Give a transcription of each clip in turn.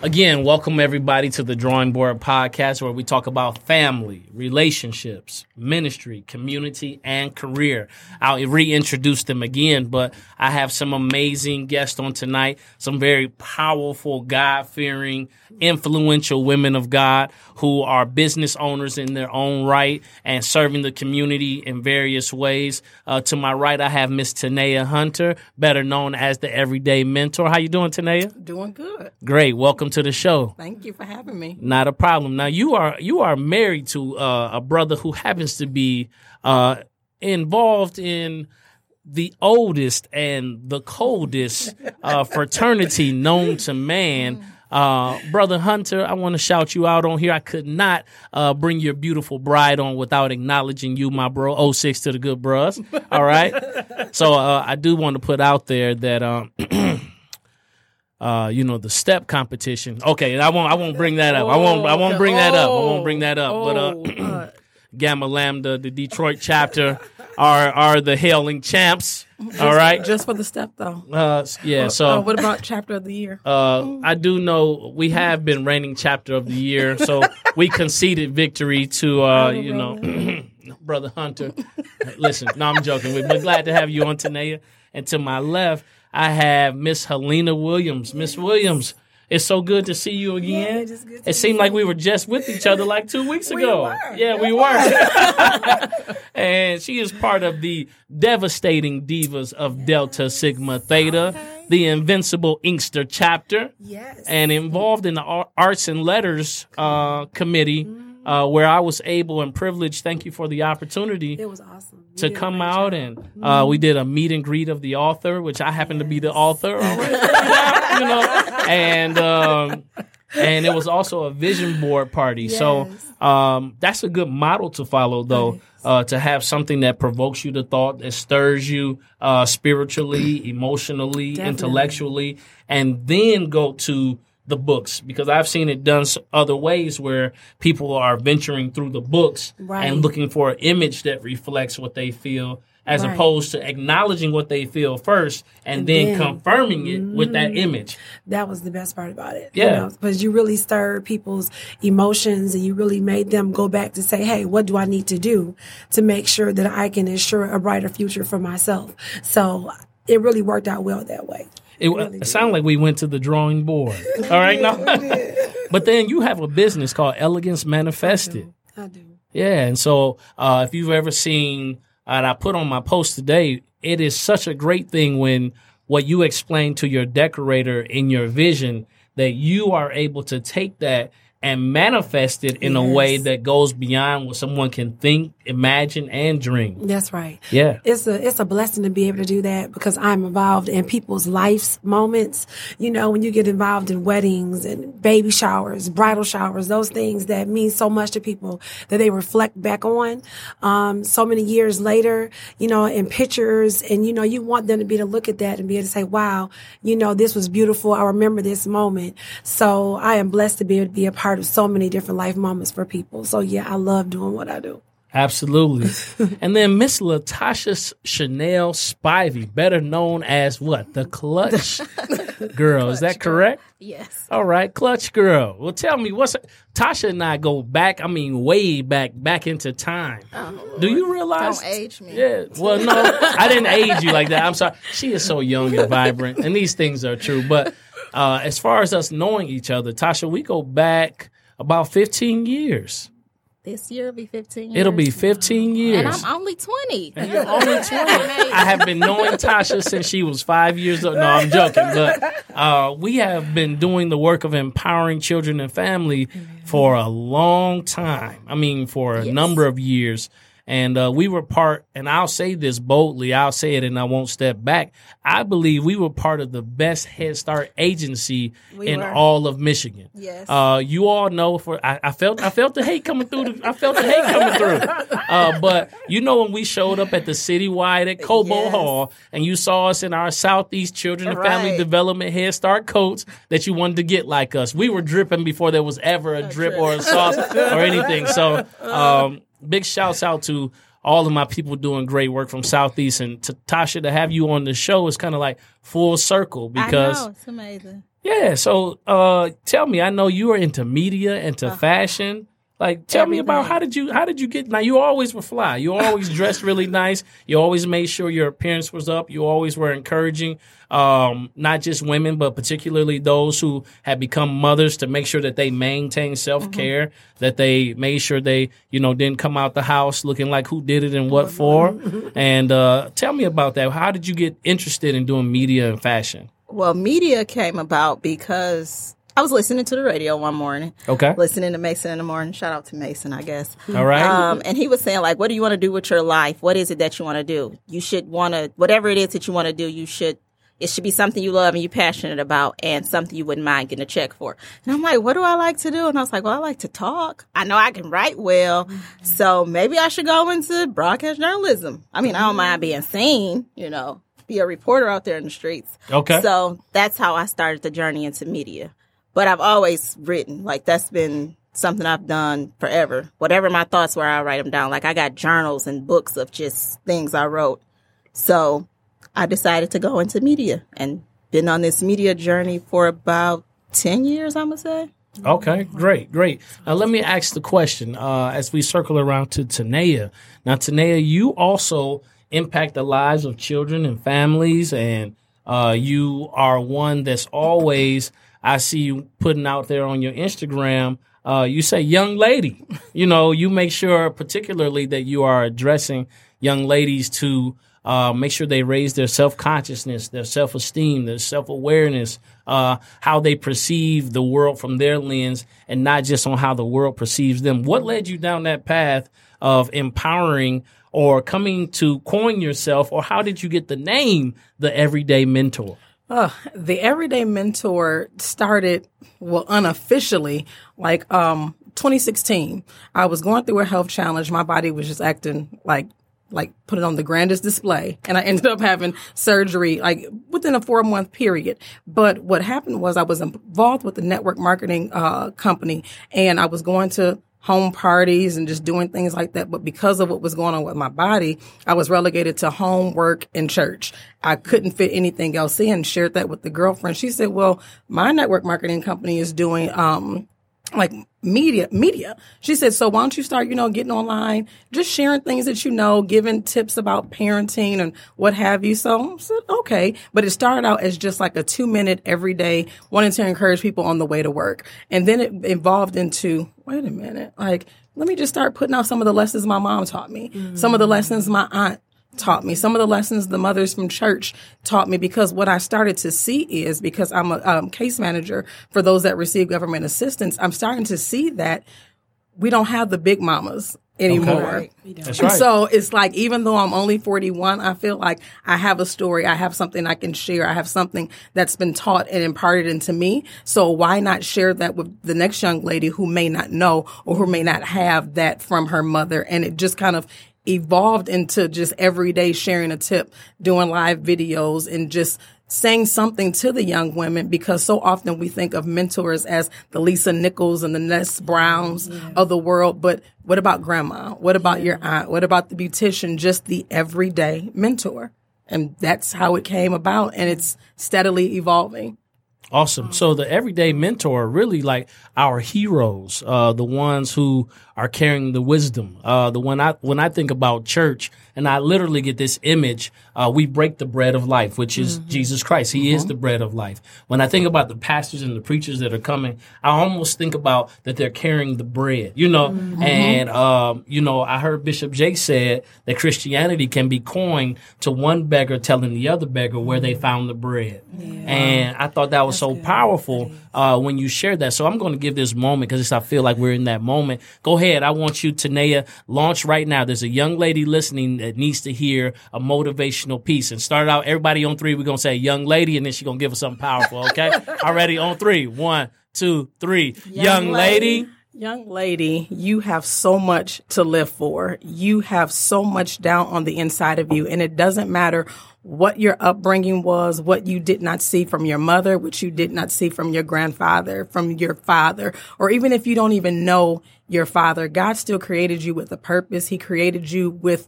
Again, welcome everybody to the Drawing Board Podcast, where we talk about family, relationships, ministry, community, and career. I'll reintroduce them again, but I have some amazing guests on tonight, some very powerful, God fearing, influential women of God who are business owners in their own right and serving the community in various ways. Uh, to my right, I have Miss Tanea Hunter, better known as the Everyday Mentor. How you doing, Tanea? Doing good. Great. Welcome to the show. Thank you for having me. Not a problem. Now you are you are married to uh, a brother who happens to be uh, involved in the oldest and the coldest uh, fraternity known to man. Uh, brother Hunter, I want to shout you out on here. I could not uh, bring your beautiful bride on without acknowledging you, my bro. 06 to the good bros. All right. so uh, I do want to put out there that um, uh, you know, the step competition. Okay, I won't I won't bring that up. I won't I won't bring that up. I won't bring that up. But uh Gamma Lambda, the Detroit chapter, are are the hailing champs. All right. Just for the step, though. Uh, yeah. Uh, So what about chapter of the year? uh, I do know we have been reigning chapter of the year, so we conceded victory to uh, you know, brother Hunter. Listen, no, I'm joking. We're glad to have you on Tanea. And to my left, I have Miss Helena Williams. Miss Williams, it's so good to see you again. it is good to it seemed like we were just with each other like two weeks We ago. were. Yeah, we were. and she is part of the devastating divas of Delta Sigma Theta, the invincible Inkster chapter Yes. and involved in the arts and letters uh, committee, uh, where I was able and privileged. Thank you for the opportunity it was awesome. You to come out, job. and uh, we did a meet and greet of the author, which I happen to be the author. You know, and um, and it was also a vision board party. So um, that's a good model to follow, though. Uh, to have something that provokes you to thought, that stirs you uh, spiritually, emotionally, Definitely. intellectually, and then go to the books because I've seen it done other ways where people are venturing through the books Right. and looking for an image that reflects what they feel as Right. opposed to acknowledging what they feel first and, And then, then- confirming it with that mm. image. that was the best part about it. Yeah. Because you really stirred people's emotions and you really made them go back to say, hey, what do I need to do to make sure that I can ensure a brighter future for myself? So it really worked out well that way. It, it sounded like we went to the drawing board. All right, no. but then you have a business called Elegance Manifested. I do. Yeah, and so uh, if you've ever seen, and I put on my post today, it is such a great thing when what you explain to your decorator in your vision that you are able to take that and manifest it in a way that goes beyond what someone can think, imagine, and dream. That's right. Yeah. It's a it's a blessing to be able to do that because I'm involved in people's life's moments. You know, when you get involved in weddings and baby showers, bridal showers, those things that mean so much to people that they reflect back on. Um, so many years later, you know, in pictures, and you know, you want them to be able to look at that and be able to say, "Wow, you know, this was beautiful. I remember this moment." So I am blessed to be able to be a part of so many different life moments for people. So yeah, I love doing what I do. Absolutely. and then Miss Latasha Chanel Spivey, better known as what? The Clutch Girl. Is that correct? Yes. All right, Clutch Girl. Well, tell me, what's Tasha and I go back, I mean, way back, back into time. Oh, do you realize? Don't age me. Yeah. Well, no, I didn't age you like that. I'm sorry. She is so young and vibrant, and these things are true. But uh, as far as us knowing each other, Tasha, we go back about 15 years. This year will be 15 It'll be 15 years. And I'm only 20. And you're only 20. I have been knowing Tasha since she was five years old. No, I'm joking. But uh, we have been doing the work of empowering children and family for a long time. I mean, for a number of years. And uh, we were part, and I'll say this boldly, I'll say it and I won't step back. I believe we were part of the best Head Start agency We in were. all of Michigan. Yes. Uh, you all know for I, I felt I felt the hate coming through. The, I felt the hate coming through. Uh, but you know when we showed up at the citywide at Cobo Yes. Hall and you saw us in our Southeast Children and Family Development Head Start coats that you wanted to get like us. We were dripping before there was ever a drip or a sauce or anything. So um, big shouts out to all of my people doing great work from Southeast and to Tasha to have you on the show is kind of like full circle because I know, it's amazing. yeah. So uh tell me, I know you are into media, into fashion. Like tell me about how did you how did you get now you always were fly. You always dressed really nice. You always made sure your appearance was up. You always were encouraging um not just women but particularly those who had become mothers to make sure that they maintain self-care, that they made sure they, you know, didn't come out the house looking like who did it and what for. and uh tell me about that. How did you get interested in doing media and fashion? Well, media came about because I was listening to the radio one morning, Okay. listening to Mason in the morning. Shout out to Mason, I guess. All right. Um, and he was saying, like, what do you want to do with your life? What is it that you want to do? You should want to, whatever it is that you want to do, you should, it should be something you love and you're passionate about and something you wouldn't mind getting a check for. And I'm like, what do I like to do? And I was like, well, I like to talk. I know I can write well. So maybe I should go into broadcast journalism. I mean, I don't mind being seen, you know, be a reporter out there in the streets. Okay. So that's how I started the journey into media. But I've always written. Like that's been something I've done forever. Whatever my thoughts were, I write them down. Like I got journals and books of just things I wrote. So I decided to go into media and been on this media journey for about 10 years, I'm going to say. Okay, great, great. Now let me ask the question uh, as we circle around to Tanea. Now, Tanea, you also impact the lives of children and families, and uh, you are one that's always I see you putting out there on your Instagram. Uh, you say young lady. You know, you make sure particularly that you are addressing young ladies to uh, make sure they raise their self consciousness, their self esteem, their self awareness, uh, how they perceive the world from their lens, and not just on how the world perceives them. What led you down that path of empowering or coming to coin yourself, or how did you get the name the Everyday Mentor? Uh, the everyday mentor started well unofficially like um 2016 i was going through a health challenge. My body was just acting like like put it on the grandest display. And i ended up having surgery like within a four month period. But what happened was i was involved with the network marketing uh company. And i was going to home parties and just doing things like that. But because of what was going on with my body, I was relegated to home, work, and church. I couldn't fit anything else in. Shared that with the girlfriend. She said, "Well, my network marketing company is doing um like media media. She said so why don't you start you know getting online just sharing things that you know giving tips about parenting and what have you. So I said okay. But it started out as just like a two minute every day wanting to encourage people on the way to work. And then it evolved into wait a minute. Like let me just start putting out some of the lessons my mom taught me some of the mm. lessons my aunt taught me some of the lessons the mothers from church taught me because what I started to see is because I'm a um, case manager for those that receive government assistance, I'm starting to see that we don't have the big mamas anymore. Right. That's And right. so it's like, even though I'm only 41, I feel like I have a story. I have something I can share. I have something that's been taught and imparted into me. So why not share that with the next young lady who may not know or who may not have that from her mother? And it just kind of evolved into just everyday sharing a tip, doing live videos and just saying something to the young women because so often we think of mentors as the Lisa Nichols and the Les Browns of the world. But what about grandma? What about your aunt? What about the beautician? Just the everyday mentor. And that's how it came about. And it's steadily evolving. Awesome. So the everyday mentor really like our heroes, uh, the ones who are carrying the wisdom. Uh, the one I when I think about church, and I literally get this image. Uh, we break the bread of life, which is Jesus Christ. He is the bread of life. When I think about the pastors and the preachers that are coming, I almost think about that they're carrying the bread. You know, and um, you know, I heard Bishop Jakes said that Christianity can be coined to one beggar telling the other beggar where they found the bread, and I thought that was so powerful uh, when you shared that. So I'm going to give this moment because I feel like we're in that moment. Go ahead ahead. I want you, Tanea, launch right now. There's a young lady listening that needs to hear a motivational piece. And start out, everybody on three, we're going to say young lady, and then she's going to give us something powerful, okay? Already on three. One, two, three. Young, young lady. lady. Young lady, you have so much to live for. You have so much down on the inside of you. And it doesn't matter what your upbringing was, what you did not see from your mother, which you did not see from your grandfather, from your father, or even if you don't even know your father, God still created you with a purpose. He created you with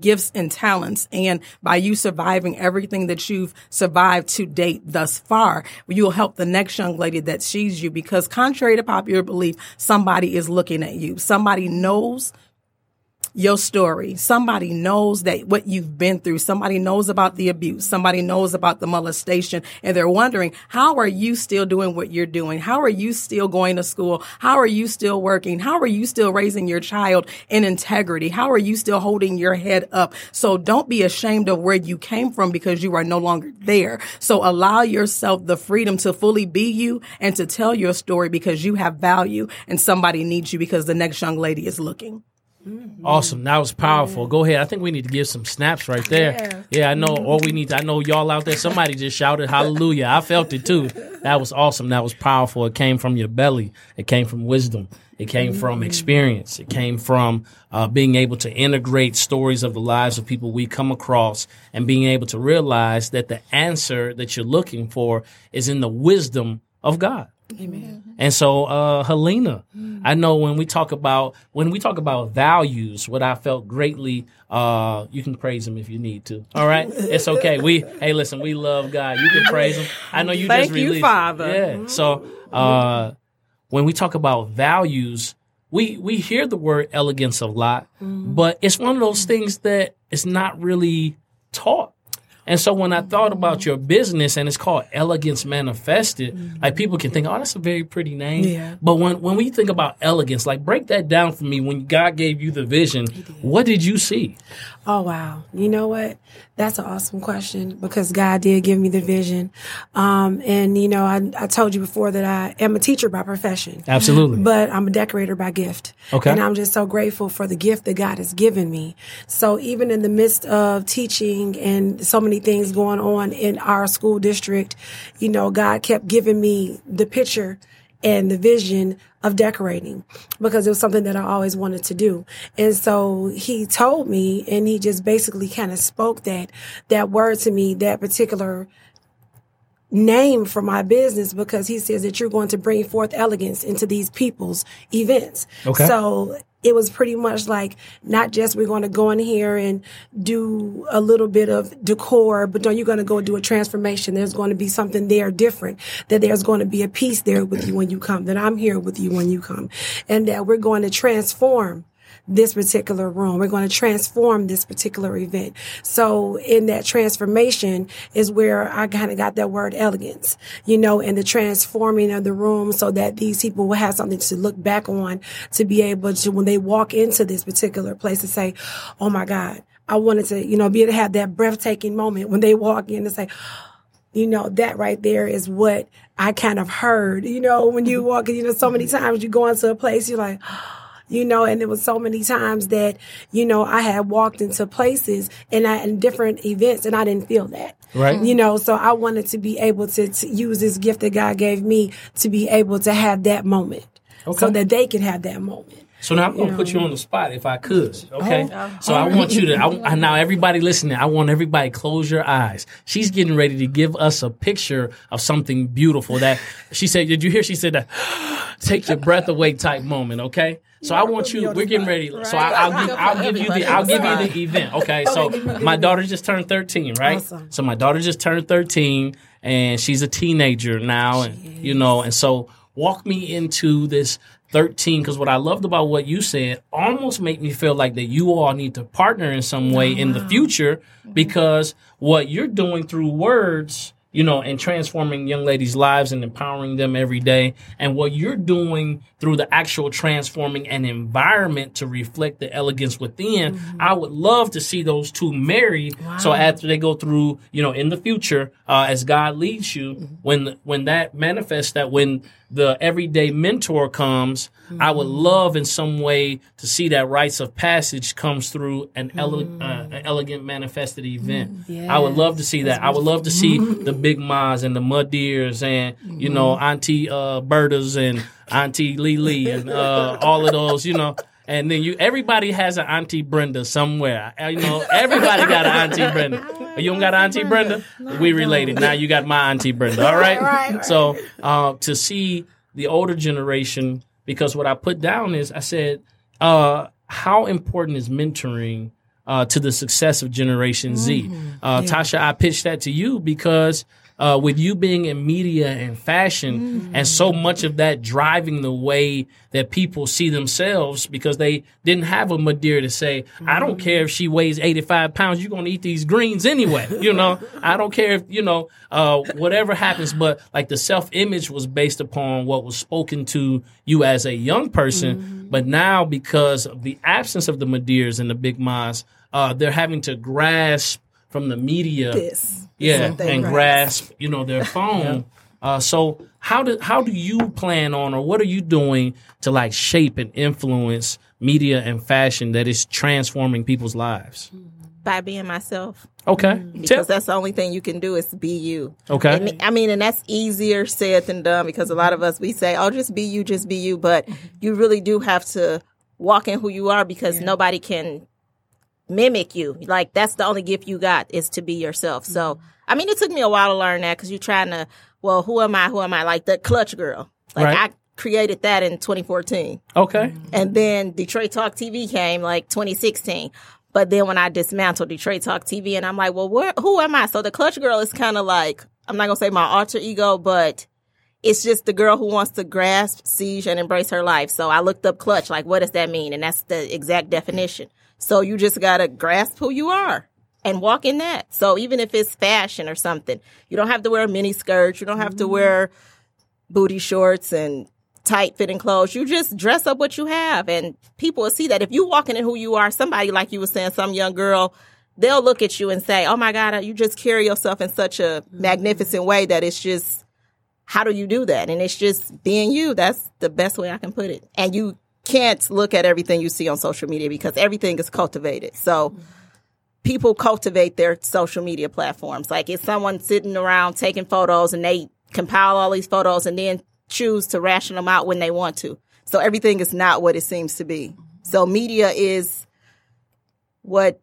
gifts and talents. And by you surviving everything that you've survived to date thus far, you'll help the next young lady that sees you because contrary to popular belief, somebody is looking at you. Somebody knows your story. Somebody knows that what you've been through. Somebody knows about the abuse. Somebody knows about the molestation and they're wondering, how are you still doing what you're doing? How are you still going to school? How are you still working? How are you still raising your child in integrity? How are you still holding your head up? So don't be ashamed of where you came from because you are no longer there. So allow yourself the freedom to fully be you and to tell your story because you have value and somebody needs you because the next young lady is looking. Mm-hmm. Awesome. That was powerful. Yeah. Go ahead. I think we need to give some snaps right there. Yeah, yeah I know. All we need to, I know y'all out there, somebody just shouted hallelujah. I felt it too. That was awesome. That was powerful. It came from your belly. It came from wisdom. It came mm-hmm. from experience. It came from uh, being able to integrate stories of the lives of people we come across and being able to realize that the answer that you're looking for is in the wisdom of God. Amen. And so, uh, Helena, mm. I know when we talk about when we talk about values, what I felt greatly, uh, you can praise him if you need to. All right, it's okay. We hey, listen, we love God. You can praise him. I know you Thank just released. you, Father. Yeah. So, uh, when we talk about values, we we hear the word elegance a lot, mm. but it's one of those things that is not really taught and so when I thought about your business and it's called Elegance Manifested, mm-hmm. like people can think, oh, that's a very pretty name. Yeah. But when, when we think about elegance, like break that down for me. When God gave you the vision, did. what did you see? Oh, wow. You know what? That's an awesome question because God did give me the vision. Um, and you know, I, I told you before that I am a teacher by profession. Absolutely. But I'm a decorator by gift. Okay. And I'm just so grateful for the gift that God has given me. So even in the midst of teaching and so many things going on in our school district, you know, God kept giving me the picture and the vision of decorating because it was something that I always wanted to do. And so he told me and he just basically kind of spoke that, that word to me, that particular name for my business because he says that you're going to bring forth elegance into these people's events. Okay. So it was pretty much like not just we're going to go in here and do a little bit of decor, but then you're going to go do a transformation. There's going to be something there different, that there's going to be a piece there with you when you come, that I'm here with you when you come, and that we're going to transform this particular room. We're going to transform this particular event. So in that transformation is where I kind of got that word elegance, you know, and the transforming of the room so that these people will have something to look back on to be able to, when they walk into this particular place to say, Oh my God, I wanted to, you know, be able to have that breathtaking moment when they walk in and say, you know, that right there is what I kind of heard, you know, when you walk, you know, so many times you go into a place, you're like, you know, and it was so many times that, you know, I had walked into places and I, in different events and I didn't feel that. Right. You know, so I wanted to be able to, to use this gift that God gave me to be able to have that moment. Okay. So that they could have that moment. So now I'm gonna put you on the spot if I could. Oh. Okay. Oh, so I oh. want you to. I, now everybody listening, I want everybody close your eyes. She's getting ready to give us a picture of something beautiful. That she said. Did you hear? She said that. Take your breath away type moment. Okay. So I want you. We're getting ready. So I, will give. I'll give you the. I'll give you the event. Okay. So my daughter just turned 13, right? So my daughter just turned 13, and she's a teenager now, and you know, and so walk me into this 13 because what i loved about what you said almost made me feel like that you all need to partner in some way oh, in the future because what you're doing through words you know, and transforming young ladies' lives and empowering them every day. And what you're doing through the actual transforming an environment to reflect the elegance within, mm-hmm. I would love to see those two married. Wow. So after they go through, you know, in the future, uh, as God leads you, mm-hmm. when when that manifests, that when the everyday mentor comes, I would love in some way to see that rites of passage comes through an, ele- uh, an elegant manifested event. I would love to see that. I would love to see the big Ma's and the mud deers and you know Auntie uh, Bertas and Auntie Lily and uh, all of those. You know. And then you, everybody has an Auntie Brenda somewhere. Uh, You know, everybody got an Auntie Brenda. You don't got an Auntie Brenda? We related. Now you got my Auntie Brenda. All right. Right. So uh, to see the older generation, because what I put down is I said, uh, how important is mentoring uh, to the success of Generation Z? Uh, Tasha, I pitched that to you because uh, with you being in media and fashion, and so much of that driving the way that people see themselves, because they didn't have a Madeira to say, "I don't care if she weighs eighty five pounds, you're gonna eat these greens anyway." You know, I don't care if you know uh, whatever happens, but like the self image was based upon what was spoken to you as a young person, but now because of the absence of the Madeiras and the Big Mas, uh, they're having to grasp from the media This. yeah, what and grasp. grasp, you know, their phone. uh, so how do how do you plan on, or what are you doing to like shape and influence media and fashion that is transforming people's lives? by being myself. Okay, because Tip. that's the only thing you can do is be you. Okay. And, I mean, and that's easier said than done because a lot of us we say, "Oh, just be you, just be you," but you really do have to walk in who you are because nobody can mimic you. Like that's the only gift you got is to be yourself. So, mm-hmm. I mean, it took me a while to learn that because you're trying to, well, who am I? Who am I? Like the clutch girl. Like Right. I created that in 2014. okay, mm-hmm. And then Detroit Talk TV came like 2016. But then when I dismantled Detroit Talk TV, and I'm like, well, where, who am I? So the Clutch Girl is kind of like, I'm not going to say my alter ego, but it's just the girl who wants to grasp, siege, and embrace her life. So I looked up Clutch, like, what does that mean? And that's the exact definition. So you just got to grasp who you are and walk in that. So even if it's fashion or something, you don't have to wear a mini skirt. You don't have to wear booty shorts and tight fitting clothes. You just dress up what you have and people will see that. If you walking in who you are, somebody like you were saying, some young girl, they'll look at you and say, Oh my God, you just carry yourself in such a magnificent way that it's just how do you do that? And it's just being you. That's the best way I can put it. And you can't look at everything you see on social media because everything is cultivated. So people cultivate their social media platforms. Like if someone sitting around taking photos and they compile all these photos and then choose to ration them out when they want to. So everything is not what it seems to be. So media is what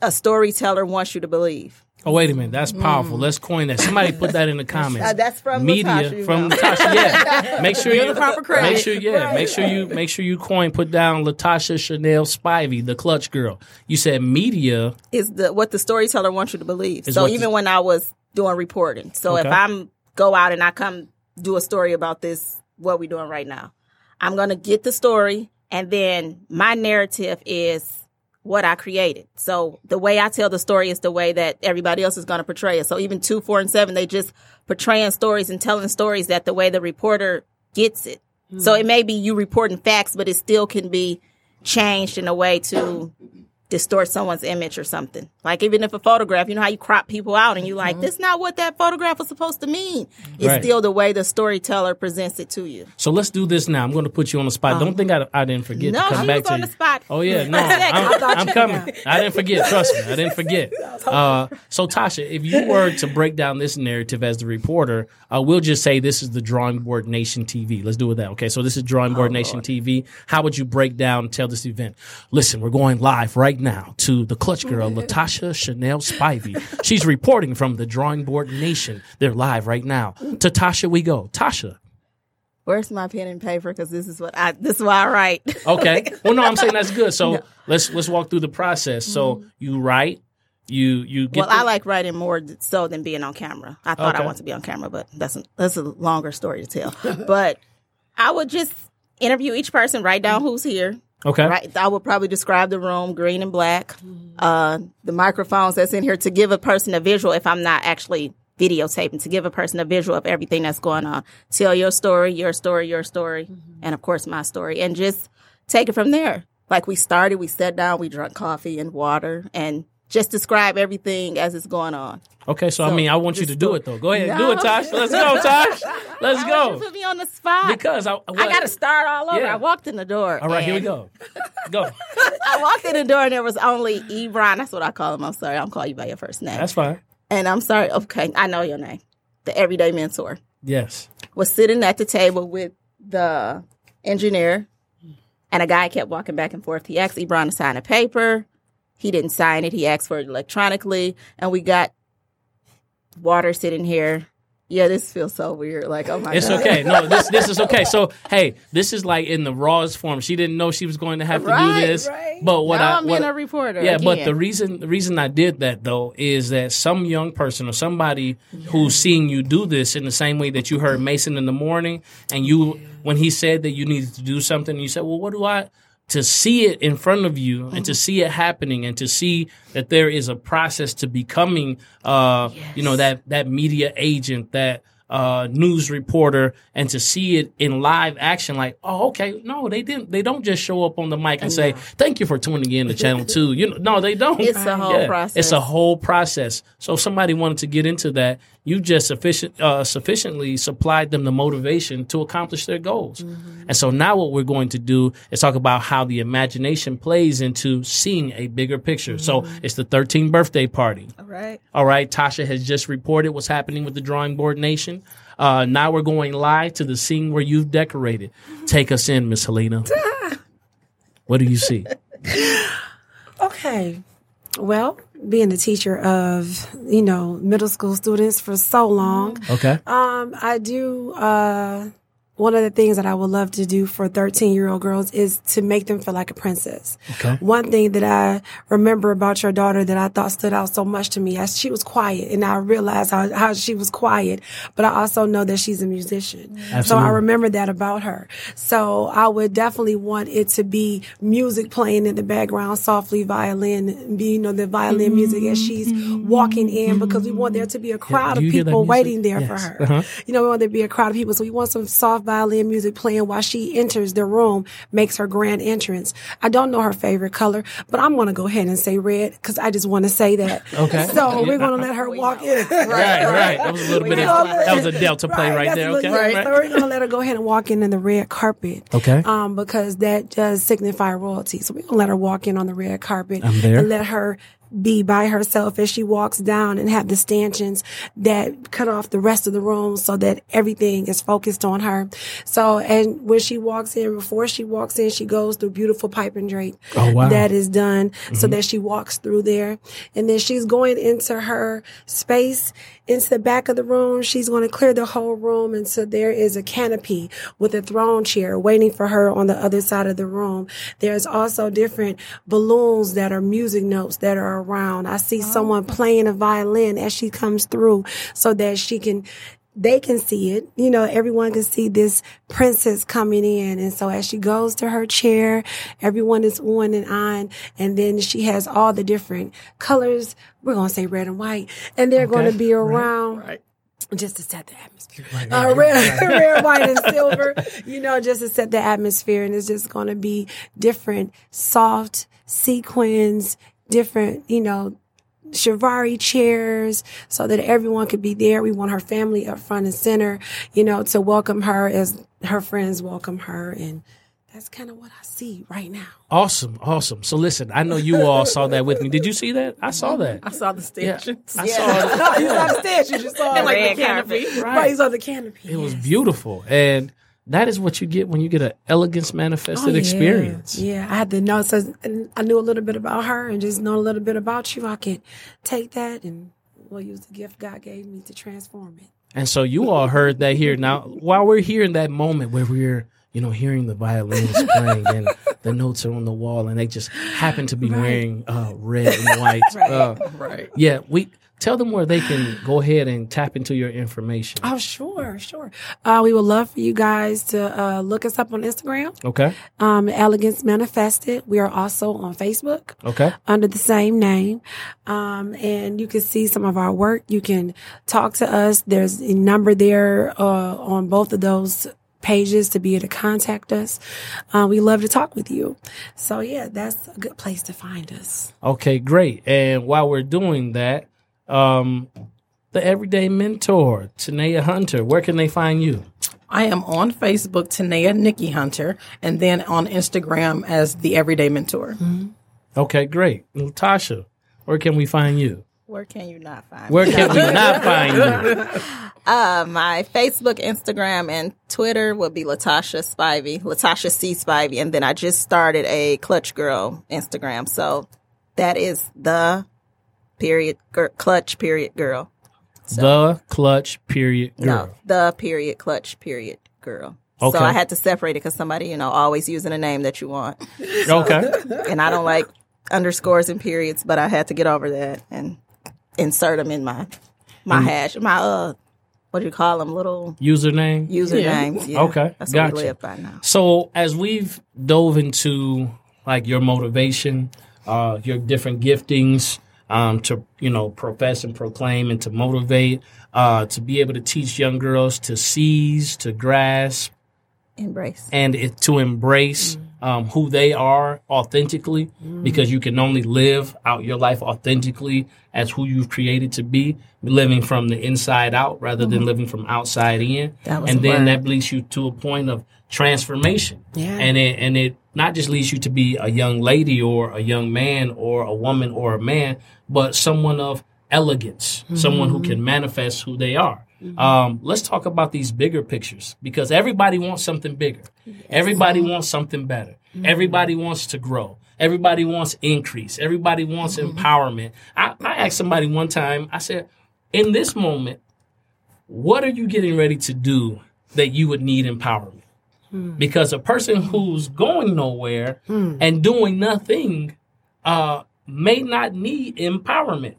a storyteller wants you to believe. Oh wait a minute, that's powerful. Let's coin that. Somebody put that in the comments. Uh, that's from media Latasha, you from know. Latasha. Yeah, make sure you the proper credit. Make sure yeah, make sure you make sure you coin put down Latasha Chanel Spivey, the clutch girl. You said media. is the what the storyteller wants you to believe. So even the- when I was doing reporting, so if I'm go out and I come do a story about this, what we're doing right now, I'm gonna get the story, and then my narrative is what I created. So the way I tell the story is the way that everybody else is gonna portray it. So even two, four, and seven, they just portraying stories and telling stories that the way the reporter gets it. So hmm. it may be you reporting facts, but it still can be changed in a way to distort someone's image or something. Like even if a photograph, you know how you crop people out and you like, that's not what that photograph was supposed to mean. It's Right. still the way the storyteller presents it to you. So let's do this now. I'm going to put you on the spot. Don't think I, I didn't forget. No, to come back to on you. the spot. Oh yeah, no, I'm, I'm coming. I didn't forget. Trust me, I didn't forget. Uh, so Tasha, if you were to break down this narrative as the reporter, uh, we'll just say this is the Drawing Board Nation TV. Let's do with that. Okay, so this is Drawing Oh, Board Nation TV. How would you break down tell this event? Listen, we're going live right now to the clutch girl, Latasha Chanel Spivey. She's reporting from the Drawing Board Nation. They're live right now. To Tasha, we go. Tasha. Where's my pen and paper? Because this is what I this is why I write. Okay. Well, no, I'm saying that's good. So let's let's walk through the process. So you write, you you get. Mm-hmm. well, the- I like writing more so than being on camera. I thought Okay. I want to be on camera, but that's a, that's a longer story to tell. but I would just interview each person, write down who's here. Okay. Right. I would probably describe the room green and black. Uh, the microphones that's in here to give a person a visual if I'm not actually videotaping, to give a person a visual of everything that's going on. Tell your story, your story, your story, and of course my story, and just take it from there. Like we started, we sat down, we drank coffee and water and just describe everything as it's going on. Okay, so, I mean, I want you to do it though. Go ahead, No. do it, Tosh. Let's go, Tosh. Let's go. you put me on the spot? Because I, I got to start all over. Yeah. I walked in the door. All right, here we go. Go. I walked in the door and there was only Ebron. That's what I call him. I'm sorry. I don't call you by your first name. That's fine. and I'm sorry. Okay, I know your name. The everyday mentor Yes. was sitting at the table with the engineer, and a guy kept walking back and forth. He asked Ebron to sign a paper. He didn't sign it. He asked for it electronically, and we got water sitting here. Yeah, this feels so weird. Like, oh my It's god, okay. No, this this is okay. So hey, this is like in the rawest form. She didn't know she was going to have to do this. right. But what now I I'm what, being a reporter. Yeah, but the reason the reason I did that though is that some young person or somebody who's seeing you do this in the same way that you heard Mason in the morning, and you when he said that you needed to do something, you said, "Well, what do I?" To see it in front of you and to see it happening and to see that there is a process to becoming, uh, you know, that that media agent, that uh, news reporter and to see it in live action, like, oh, okay, no, they didn't. They don't just show up on the mic and say, "Thank you for tuning in to Channel 2. You know, no, they don't. It's a whole process. It's a whole process. So if somebody wanted to get into that, you just sufficient uh, sufficiently supplied them the motivation to accomplish their goals. Mm-hmm. And so now what we're going to do is talk about how the imagination plays into seeing a bigger picture. So Mm-hmm. it's the 13th birthday party. All right. All right, Tasha has just reported what's happening with the Drawing Board Nation. Uh, now we're going live to the scene where you've decorated. Take us in, Miss Helena. what do you see? Okay. Well, being a teacher of, you know, middle school students for so long, Okay. um, I do, uh, one of the things that I would love to do for 13 year old girls is to make them feel like a princess. Okay. One thing that I remember about your daughter that I thought stood out so much to me, as she was quiet and I realized how, how she was quiet, but I also know that she's a musician. So I remember that about her. So I would definitely want it to be music playing in the background, softly violin, be, you know, the violin music as she's walking in because we want there to be a crowd do of you hear that people waiting there for her. Uh-huh. You know, we want there to be a crowd of people. So we want some soft violin music playing while she enters the room, makes her grand entrance. I don't know her favorite color, but I'm going to go ahead and say red because I just want to say that. Okay. So we're going to let her walk in. Right, right. That was a little bit of that was a delta play right, that's there. a Okay. little- Right. So we're gonna let her go ahead and walk in on the red carpet. Okay. Um, because that does signify royalty. So we're gonna let her walk in on the red carpet. I'm there. And let her be by herself as she walks down and have the stanchions that cut off the rest of the room so that everything is focused on her. So, and when she walks in, before she walks in, she goes through beautiful pipe and drape. Oh, wow. That is done so mm-hmm. that she walks through there. And then she's going into her space, into the back of the room. She's going to clear the whole room. And so there is a canopy with a throne chair waiting for her on the other side of the room. There's also different balloons that are music notes that are around. I see oh. someone playing a violin as she comes through so that she can they can see it. You know, everyone can see this princess coming in. And so as she goes to her chair, everyone is on and on. And then she has all the different colors. We're going to say red and white. And they're going to be around right. just to set the atmosphere. Uh, red, red, white, and silver, you know, just to set the atmosphere. And it's just going to be different soft sequins, different, you know, Chiavari chairs so that everyone could be there. We want her family up front and center, you know, to welcome her as her friends welcome her. And that's kind of what I see right now. Awesome, awesome. So listen, I know you all saw that with me. Did you see that? I saw that. I saw the Yeah, stanchions. I saw it. you saw the stanchions, you saw And like the canopy. carpet. Right. you saw the canopy. It was beautiful, and that is what you get when you get an elegance manifested Oh, yeah. experience. Yeah, I had to know. So I knew a little bit about her and just know a little bit about you. I could take that and we'll use the gift God gave me to transform it. And so you all heard that here. Now, while we're here in that moment where we're, you know, hearing the violins playing and the notes are on the wall and they just happen to be wearing uh, red and white. uh, Right. yeah, we tell them where they can go ahead and tap into your information. Oh, sure, sure. Uh, we would love for you guys to uh, look us up on Instagram, Okay. um, Elegance Manifested. We are also on Facebook. Okay. under the same name. Um, and you can see some of our work. You can talk to us. There's a number there uh, on both of those pages to be able to contact us. Uh, we love to talk with you. So yeah, that's a good place to find us. Okay, great. And while we're doing that, um, the everyday mentor, Tanea Hunter, where can they find you? I am on Facebook, Tanea Nikki Hunter, and then on Instagram as the Everyday Mentor. Okay, great. Latasha, where can we find you? Where can you not find me? Where me? can we not find you? Uh, my Facebook, Instagram, and Twitter will be Latasha Spivey, Latasha C Spivey, and then I just started a Clutch Girl Instagram. So that is the period gir- Clutch period girl. The clutch period girl. No, the period Clutch period girl. Okay. So I had to separate it because somebody, you know, always using a name that you want, Okay. and I don't like underscores and periods, but I had to get over that and insert them in my my Mm. hash, my uh, what do you call them, little Username. usernames. Yeah. Okay, that's gotcha. what we live by now. So as we've dove into like your motivation, uh, your different giftings, um, to you know profess and proclaim and to motivate, uh, to be able to teach young girls to seize, to grasp, Embrace. and it, to embrace um, who they are authentically because you can only live out your life authentically as who you've created to be living from the inside out rather than living from outside in That was and then word. that leads you to a point of transformation Yeah. and it and it not just leads you to be a young lady or a young man or a woman or a man but someone of elegance someone who mm-hmm. can manifest who they are mm-hmm. um, let's talk about these bigger pictures because everybody wants something bigger. Everybody wants something better. Mm-hmm. Everybody wants to grow. Everybody wants increase. Everybody wants empowerment. I, I asked somebody one time, I said, in this moment, what are you getting ready to do that you would need empowerment? Because a person who's going nowhere and doing nothing uh, may not need empowerment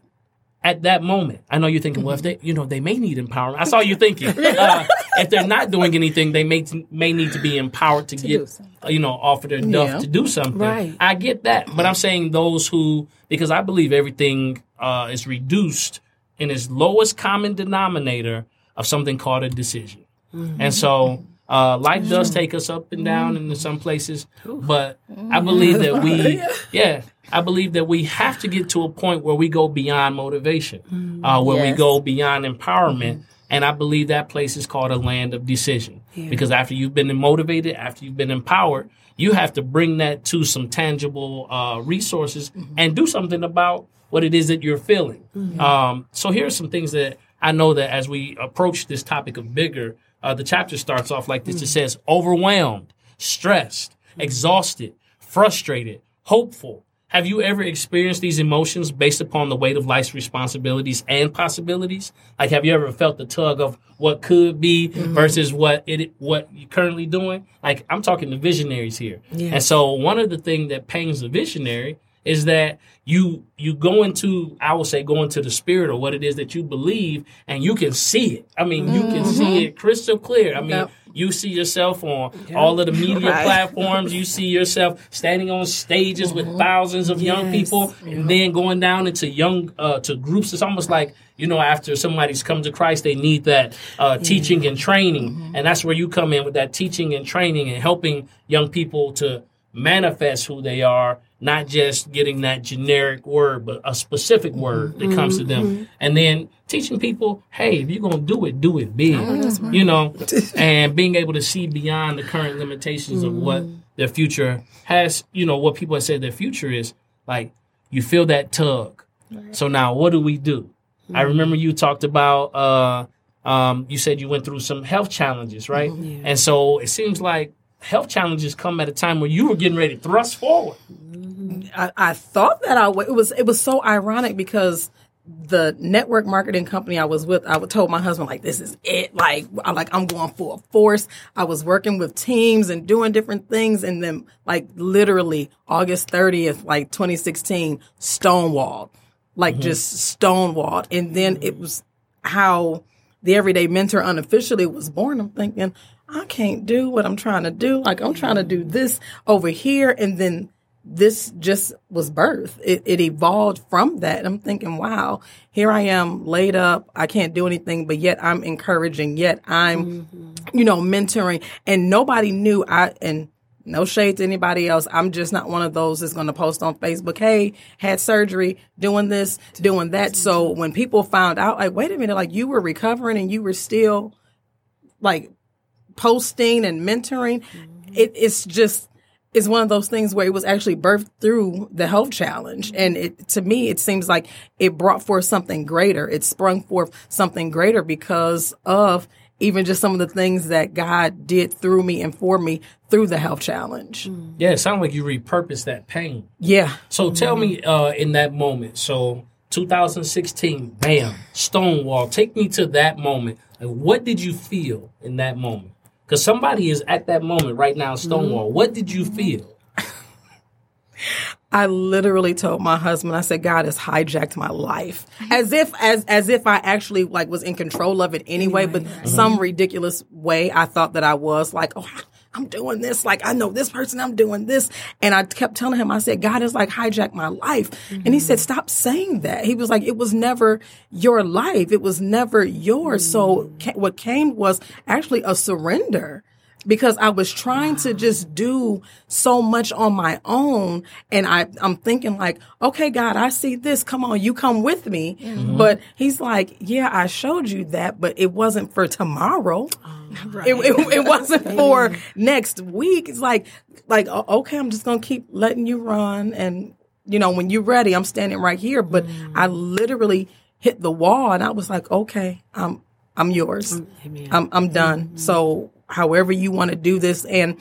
at that moment. I know you're thinking, well, if they, you know, they may need empowerment. I saw you thinking. Uh, if they're not doing anything, they may may need to be empowered to, do get, uh, you know, offered enough Yeah. to do something. Right. I get that, but I'm saying those who, because I believe everything uh, is reduced in its lowest common denominator of something called a decision. And so uh, life does take us up and down in some places, but I believe that we, yeah, I believe that we have to get to a point where we go beyond motivation, uh, where we go beyond empowerment. And I believe that place is called a land of decision. Because after you've been motivated, after you've been empowered, you have to bring that to some tangible uh, resources and do something about what it is that you're feeling. Um, so here are some things that I know that as we approach this topic of bigger, uh, the chapter starts off like this. It says overwhelmed, stressed, exhausted, frustrated, hopeful. Have you ever experienced these emotions based upon the weight of life's responsibilities and possibilities? Like, have you ever felt the tug of what could be versus what it what you're currently doing? Like, I'm talking to visionaries here, and so one of the things that pains the visionary is that you you go into I would say go into the spirit or what it is that you believe, and you can see it. I mean, you can see it crystal clear. I mean. Yep. You see yourself on all of the media Right. platforms. You see yourself standing on stages with thousands of young Yes. people, and then going down into young uh, to groups. It's almost like you know, after somebody's come to Christ, they need that uh, teaching and training, and that's where you come in with that teaching and training and helping young people to manifest who they are, not just getting that generic word, but a specific word that mm-hmm. comes to them, mm-hmm. and then teaching people, hey, if you're gonna do it, do it big, oh, you know, and being able to see beyond the current limitations of what mm. their future has, you know, what people have said their future is. Like you feel that tug. So now, what do we do? I mm-hmm. remember you talked about. uh um, you said you went through some health challenges, right? And so it seems like health challenges come at a time where you were getting ready to thrust forward. I, I thought that I w- it was it was so ironic because the network marketing company I was with, I told my husband like this is it. Like I'm like I'm going full force. I was working with teams and doing different things, and then like literally August 30th, like 2016, stonewalled, like mm-hmm. just stonewalled, and then it was how the everyday mentor unofficially was born. I'm thinking I can't do what I'm trying to do. Like I'm trying to do this over here, and then this just was birth. It, it evolved from that. I'm thinking, wow, here I am laid up. I can't do anything, but yet I'm encouraging, yet I'm, mm-hmm. you know, mentoring and nobody knew I, and no shade to anybody else. I'm just not one of those that's going to post on Facebook, hey, had surgery, doing this, doing that. So when people found out, like, wait a minute, like you were recovering and you were still like posting and mentoring, mm-hmm. it, it's just, it's one of those things where it was actually birthed through the health challenge. And it, to me, it seems like it brought forth something greater. It sprung forth something greater because of even just some of the things that God did through me and for me through the health challenge. Mm. Yeah, it sounds like you repurposed that pain. Yeah. So mm-hmm. tell me uh, in that moment, so 2016, bam, Stonewall, take me to that moment. what did you feel in that moment? Because somebody is at that moment right now, Stonewall. Mm-hmm. What did you feel? I literally told my husband, I said, God has hijacked my life. As if, as, as if I actually like was in control of it anyway, but some ridiculous way I thought that I was like, oh, I'm doing this. Like, I know this person, I'm doing this. And I kept telling him, I said, God has like hijacked my life. Mm-hmm. And he said, stop saying that. He was like, it was never your life. It was never yours. Mm-hmm. So ca- what came was actually a surrender because I was trying to just do so much on my own. And I, I'm thinking like, okay, God, I see this. Come on, you come with me. Mm-hmm. But he's like, yeah, I showed you that, but it wasn't for tomorrow. Oh, right. it, it, it, wasn't for next week. It's like, like, okay, I'm just going to keep letting you run. And, you know, when you're ready, I'm standing right here. But mm. I literally hit the wall and I was like, okay, I'm, I'm yours. Mm, I'm, I'm done. Mm-hmm. So however you want to do this. And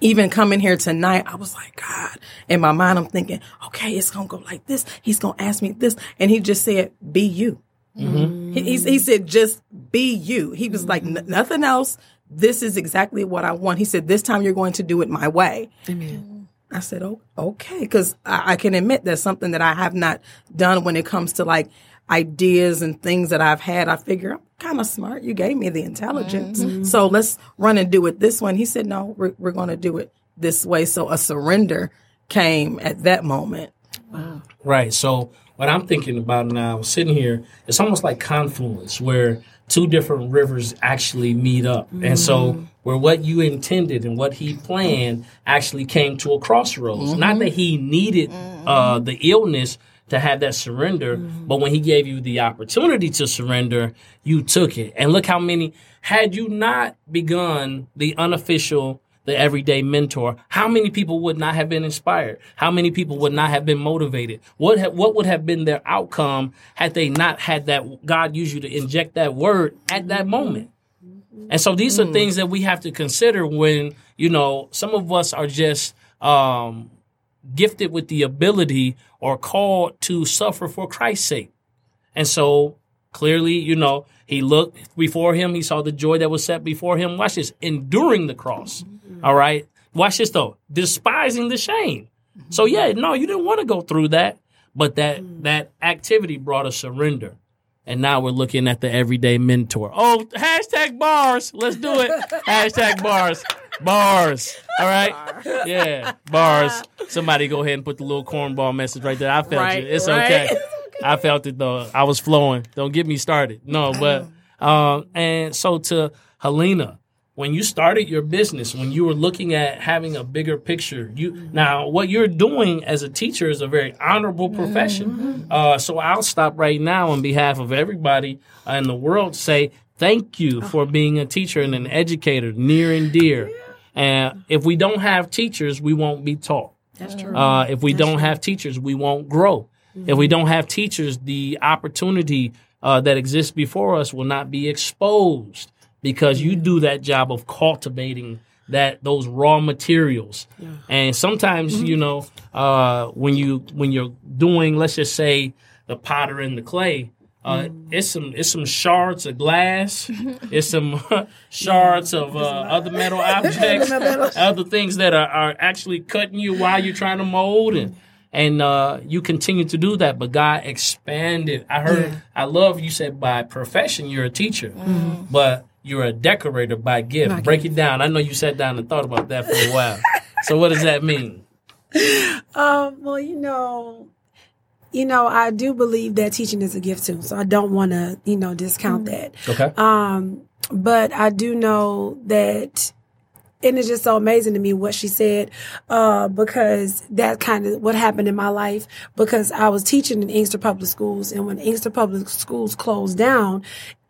even coming here tonight, I was like, God, in my mind, I'm thinking, okay, it's going to go like this. He's going to ask me this. And he just said, be you. Mm-hmm. He, he, he, said, just be you. He was mm-hmm. like, nothing else. This is exactly what I want. He said, this time you're going to do it my way. Amen. I said, oh, okay. Cause I, I can admit that's something that I have not done when it comes to like ideas and things that I've had. I figure I'm kind of smart. You gave me the intelligence. Mm-hmm. So let's run and do it this one. He said, no, we're, we're going to do it this way. So a surrender came at that moment. Wow. Right. So what I'm thinking about now, sitting here, it's almost like confluence where two different rivers actually meet up. Mm-hmm. And so mm-hmm. where what you intended and what he planned actually came to a crossroads. Mm-hmm. Not that he needed uh, the illness, to have that surrender. Mm-hmm. But when he gave you the opportunity to surrender, you took it. And look how many, had you not begun the unofficial, the everyday mentor, how many people would not have been inspired? How many people would not have been motivated? What ha- what would have been their outcome had they not had that God use you to inject that word at that mm-hmm. moment? And so these mm. are things that we have to consider when, you know, some of us are just um, gifted with the ability or called to suffer for Christ's sake. And so clearly, you know, he looked before him, he saw the joy that was set before him. Watch this, enduring the cross. Mm-hmm. All right. Watch this though, despising the shame. Mm-hmm. So yeah, no, you didn't want to go through that, but that mm. that activity brought a surrender. And now we're looking at the everyday mentor. Oh, hashtag bars. Let's do it. hashtag bars. Bars. All right. Yeah. Bars. Somebody go ahead and put the little cornball message right there. I felt right, it. It's right. okay. I felt it though. I was flowing. Don't get me started. No, but um, and so to Helena, when you started your business, when you were looking at having a bigger picture, you now what you're doing as a teacher is a very honorable profession. Mm-hmm. Uh, so I'll stop right now on behalf of everybody in the world. Say thank you for being a teacher and an educator, near and dear. And if we don't have teachers, we won't be taught. That's true. Uh, if we That's don't true. have teachers, we won't grow. Mm-hmm. If we don't have teachers, the opportunity uh, that exists before us will not be exposed because you do that job of cultivating that those raw materials. Yeah. And sometimes, mm-hmm. you know, uh, when you when you're doing, let's just say, the potter and the clay, uh, it's some it's some shards of glass. it's some shards of uh, other metal objects, other things that are, are actually cutting you while you're trying to mold, and and uh, you continue to do that. But God expanded. I heard. Yeah. I love you said by profession you're a teacher, mm-hmm. but you're a decorator by gift. Break it down. I know you sat down and thought about that for a while. so what does that mean? Um, well, you know, you know, I do believe that teaching is a gift too. So I don't want to, you know, discount that. Okay. Um, but I do know that, and it's just so amazing to me what she said, uh, because that kind of what happened in my life because I was teaching in Inkster Public Schools and when Inkster Public Schools closed down,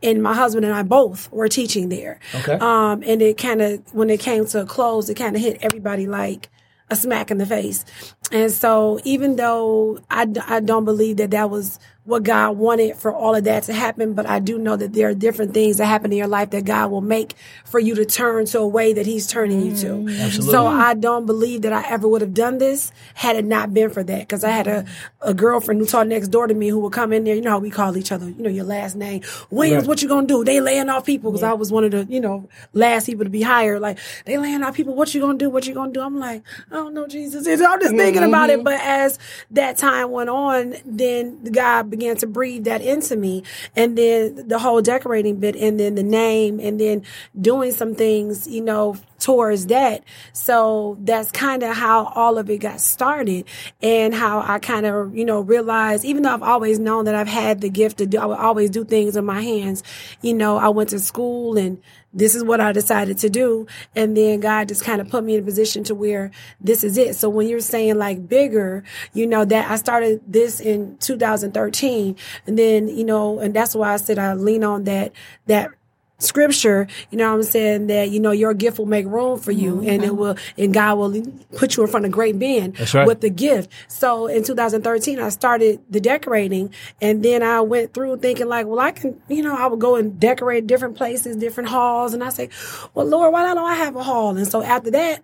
and my husband and I both were teaching there. Okay. Um, and it kind of, when it came to a close, it kind of hit everybody like, a smack in the face. And so even though I, I don't believe that that was what God wanted for all of that to happen, but I do know that there are different things that happen in your life that God will make for you to turn to a way that He's turning you to. Mm. Absolutely. So I don't believe that I ever would have done this had it not been for that. Cause I had a, a girlfriend who taught next door to me who would come in there. You know how we call each other, you know, your last name. Williams, Right. what you gonna do? They laying off people. Cause I was one of the, you know, last people to be hired. Like, they laying off people. What you gonna do? What you gonna do? I'm like, I don't know, Jesus. I'm just thinking about it. Mm-hmm. But as that time went on, then God began to breathe that into me. And then the whole decorating bit and then the name and then doing some things, you know, towards that. So that's kind of how all of it got started and how I kind of, you know, realized, even though I've always known that I've had the gift to do, I would always do things in my hands. You know, I went to school and this is what I decided to do. And then God just kind of put me in a position to where this is it. So when you're saying like bigger, you know, that I started this in 2013 and then, you know, and that's why I said I lean on that, that scripture, you know what I'm saying, that, you know, your gift will make room for you mm-hmm. and it will, and God will put you in front of great men right. with the gift. So in 2013, I started the decorating and then I went through thinking like, well, I can, you know, I would go and decorate different places, different halls. And I say, well, Lord, why don't I have a hall? And so after that,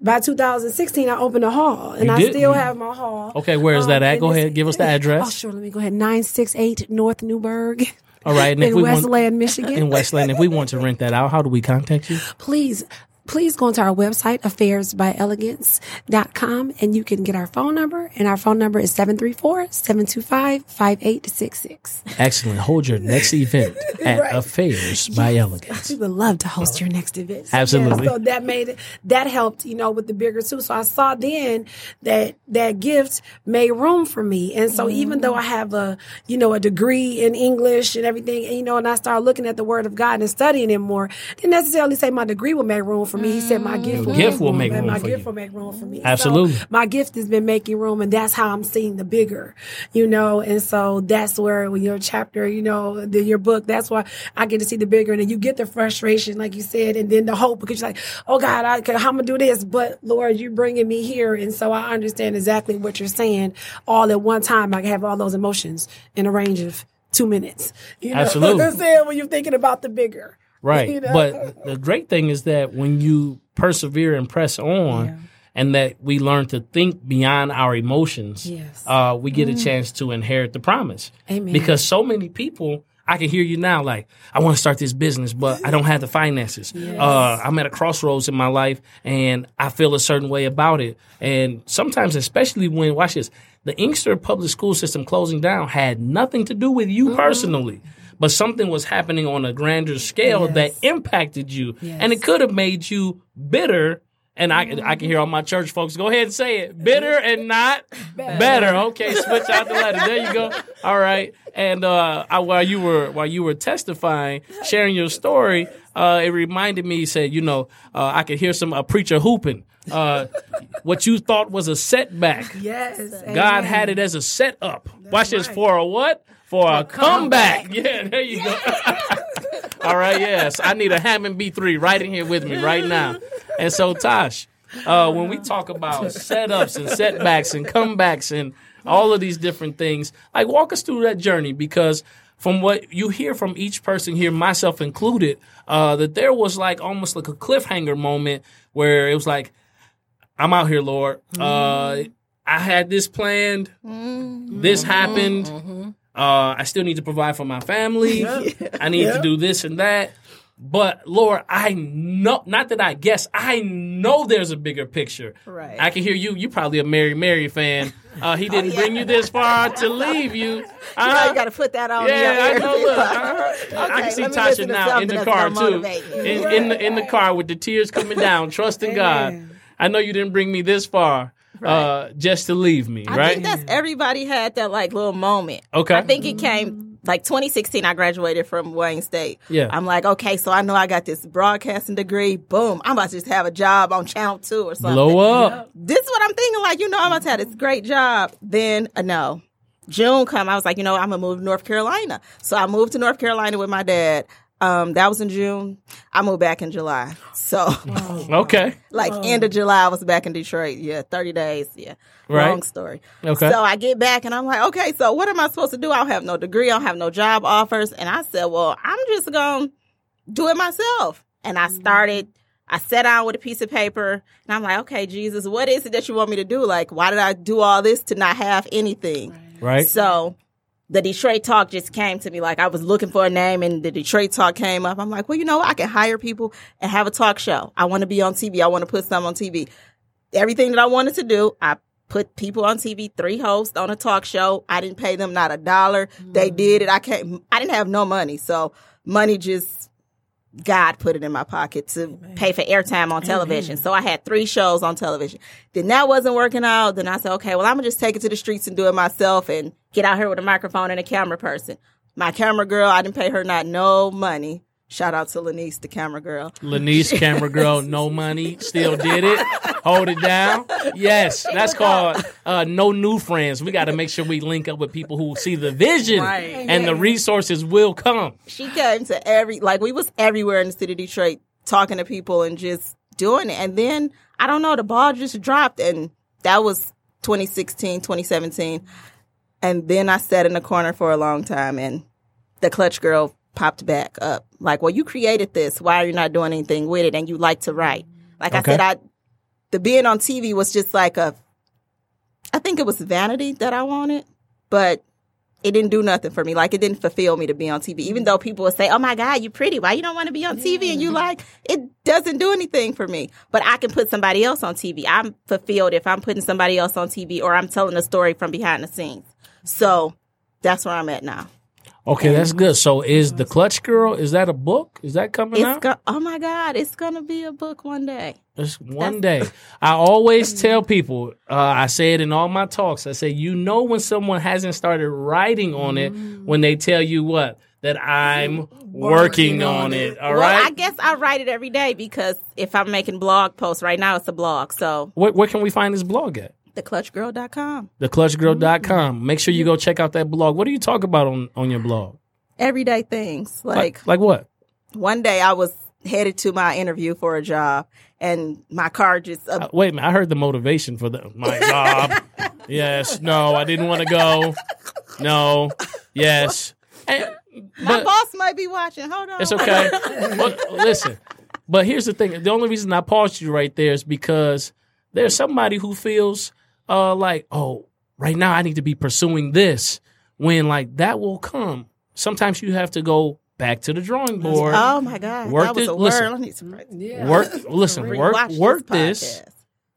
by 2016, I opened a hall and You I did? still have my hall. Okay, where is that um, at? Go ahead, give us the oh, address. Oh, sure. Let me go ahead. 968 North Newburgh All right. And if in we want Westland, Michigan. in Westland, if we want to rent that out, how do we contact you? please please go onto our website affairsbyelegance.com and you can get our phone number and our phone number is 734-725-5866 Excellent. Hold your next event at Right. Affairs by Elegance. we would love to host your next event Absolutely. Yeah, so that made it that helped you know with the bigger too so i saw then that that gift made room for me and so mm-hmm. even though i have a you know a degree in english and everything and, you know and i started looking at the word of god and studying it more didn't necessarily say my degree would make room for me. He said my mm. gift will, gift will make and room my for gift you. will make room for me. So Absolutely. my gift has been making room and that's how i'm seeing the bigger you know? And so that's where with your chapter you know the, your book that's why i get to see the bigger and then you get the frustration like you said and then the hope because you're like oh god I, how i'm gonna do this? But lord you're bringing me here and so i understand exactly what you're saying all at one time. I can have all those emotions in a range of two minutes you know? Absolutely. what i'm saying when you're thinking about the bigger Right. You know? But the great thing is that when you persevere and press on, and that we learn to think beyond our emotions, Yes. uh, we get a chance to inherit the promise. Amen. Because so many people, I can hear you now, like, I want to start this business, but I don't have the finances. Uh, I'm at a crossroads in my life and I feel a certain way about it. And sometimes, especially when, watch this, the Inkster public school system closing down had nothing to do with you personally. But something was happening on a grander scale that impacted you, and it could have made you bitter. And I, I can hear all my church folks go ahead and say it: bitter and not better. Okay, switch out the letter. There you go. All right. And uh, I, while you were while you were testifying, sharing your story, uh, it reminded me. Said, you know, uh, I could hear some a preacher hooping. Uh, what you thought was a setback, yes God had it as a setup. Watch this for a what? For a comeback. Yeah, there you go. All right, yes. I need a Hammond B3 right in here with me right now. And so, Tosh, uh, when we talk about setups and setbacks and comebacks and all of these different things, like walk us through that journey because from what you hear from each person here, myself included, uh, that there was like almost like a cliffhanger moment where it was like, I'm out here, Lord. Uh, I had this planned. This happened. Uh, I still need to provide for my family. I need to do this and that. But Lord, I know, not that I guess, I know there's a bigger picture. Right. I can hear you. You probably a Mary Mary fan. Uh, he didn't bring you this far to leave you. You, Uh, you got to put that on. yeah, I know. Look, uh, I Okay, can see Tasha now in the car too, in, in the in the car with the tears coming down, trusting God. I know you didn't bring me this far, uh, just to leave me, I right? think that's everybody had that like little moment. Okay. I think it came like 2016. I graduated from Wayne State. Yeah. I'm like, okay, so I know I got this broadcasting degree. Boom, I'm about to just have a job on Channel Two or something. Blow up. This is what I'm thinking. Like, you know, I'm about to have this great job. Then uh, no, June come. I was like, you know, I'm gonna move to North Carolina. So I moved to North Carolina with my dad. Um, that was in June. I moved back in July. So Okay. like end of July, I was back in Detroit. Yeah, thirty days. Yeah, Right. long story. Okay. So I get back and I'm like, okay, so what am I supposed to do? I don't have no degree. I don't have no job offers. And I said, well, I'm just gonna do it myself. And I started. I sat down with a piece of paper and I'm like, okay, Jesus, what is it that you want me to do? Like, why did I do all this to not have anything? Right. So the Detroit Talk just came to me. Like I was looking for a name and the Detroit Talk came up. I'm like, well, you know, I can hire people and have a talk show. I want to be on TV. I want to put some on TV. Everything that I wanted to do, I put people on TV, three hosts on a talk show. I didn't pay them not a dollar. They mm. did it. I can't, I didn't have no money. So money just, God put it in my pocket to pay for airtime on mm-hmm. television. So I had three shows on television. Then that wasn't working out. Then I said, okay, well, I'm gonna just take it to the streets and do it myself and get out here with a microphone and a camera person. My camera girl, I didn't pay her not no money. Shout out to Lanice, the camera girl. Lanice, camera girl, no money, still did it. Hold it down. Yes, that's called uh, no new friends. We got to make sure we link up with people who see the vision, Right. and the resources will come. She came to every like we was everywhere in the city of Detroit talking to people and just doing it. And then I don't know, the ball just dropped and that was 2016, 2017. And then I sat in the corner for a long time and the clutch girl popped back up. Like, well, you created this. Why are you not doing anything with it? And you like to write. Like Okay. I said, I the being on TV was just like a I think it was vanity that I wanted, but it didn't do nothing for me. Like it didn't fulfill me to be on TV. Even though people would say, "Oh my God, you're pretty. Why you don't want to be on TV?" And you like, it doesn't do anything for me. But I can put somebody else on TV. I'm fulfilled if I'm putting somebody else on TV or I'm telling a story from behind the scenes. So that's where I'm at now. Okay, that's good. So, is the Clutch Girl? Is that a book? Is that coming It's out? go- oh my God, it's gonna be a book one day. It's one day. I always tell people, uh, I say it in all my talks. I say, you know, when someone hasn't started writing on it, when they tell you what that I'm working on it. All well, right. I guess I write it every day because if I'm making blog posts right now, it's a blog. So where, where can we find this blog at? theclutchgirl.com. theclutchgirl.com. Make sure you go check out that blog. What do you talk about on, on your blog? Everyday things like like what? one day I was headed to my interview for a job and my car just uh, Uh, wait a minute. I heard the motivation for the my job. yes. No, I didn't want to go. No. Yes. And- my but boss might be watching. Hold on. it's okay. but listen. But here's the thing. The only reason I paused you right there is because there's somebody who feels uh like, oh, right now I need to be pursuing this when like that will come. Sometimes you have to go back to the drawing board. Oh my god, Work that was it- a listen. I need to write- Yeah. Work listen, work work this. podcast.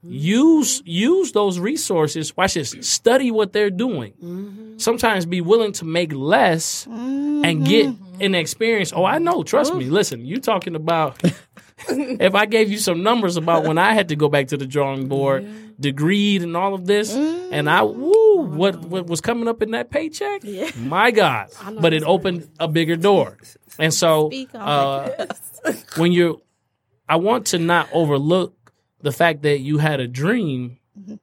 Mm-hmm. use use those resources watch this study what they're doing mm-hmm. sometimes be willing to make less and get mm-hmm. an experience oh i know trust me listen you talking about if i gave you some numbers about when i had to go back to the drawing board degreed and all of this and i woo what what was coming up in that paycheck? My god. But it opened a bigger door. And so uh, when you're I want to not overlook the fact that you had a dream,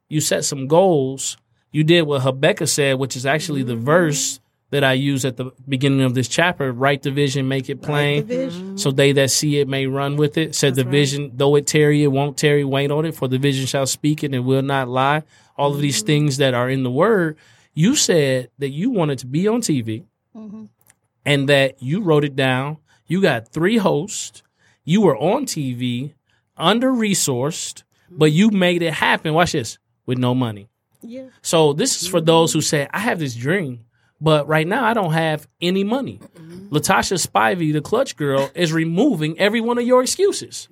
you set some goals, you did what Habakkuk said, which is actually the verse that I use at the beginning of this chapter. Write the vision, make it plain, so they that see it may run with it. Said the vision, though it tarry, it won't tarry. Wait on it, for the vision shall speak and it will not lie. All of these things that are in the word. You said that you wanted to be on TV, and that you wrote it down. You got three hosts. You were on TV, under resourced, but you made it happen. Watch this with no money. Yeah. So this is for those who say, I have this dream, but right now I don't have any money. Latasha Spivey, the clutch girl, is removing every one of your excuses.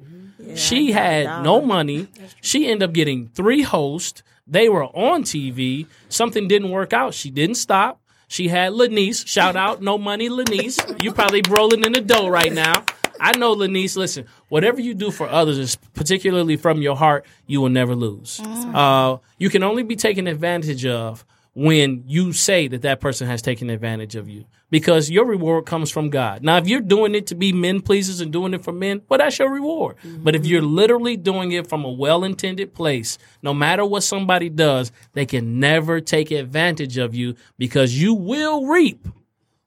she had no money. She ended up getting three hosts. They were on TV. Something didn't work out. She didn't stop. She had Lanice. Shout out, no money, Lanice. You probably rolling in the dough right now. I know, Lanice. Listen, whatever you do for others, is particularly from your heart, you will never lose. Uh, you can only be taken advantage of when you say that that person has taken advantage of you because your reward comes from God. Now, if you're doing it to be men pleasers and doing it for men, well, that's your reward. But if you're literally doing it from a well intended place, no matter what somebody does, they can never take advantage of you because you will reap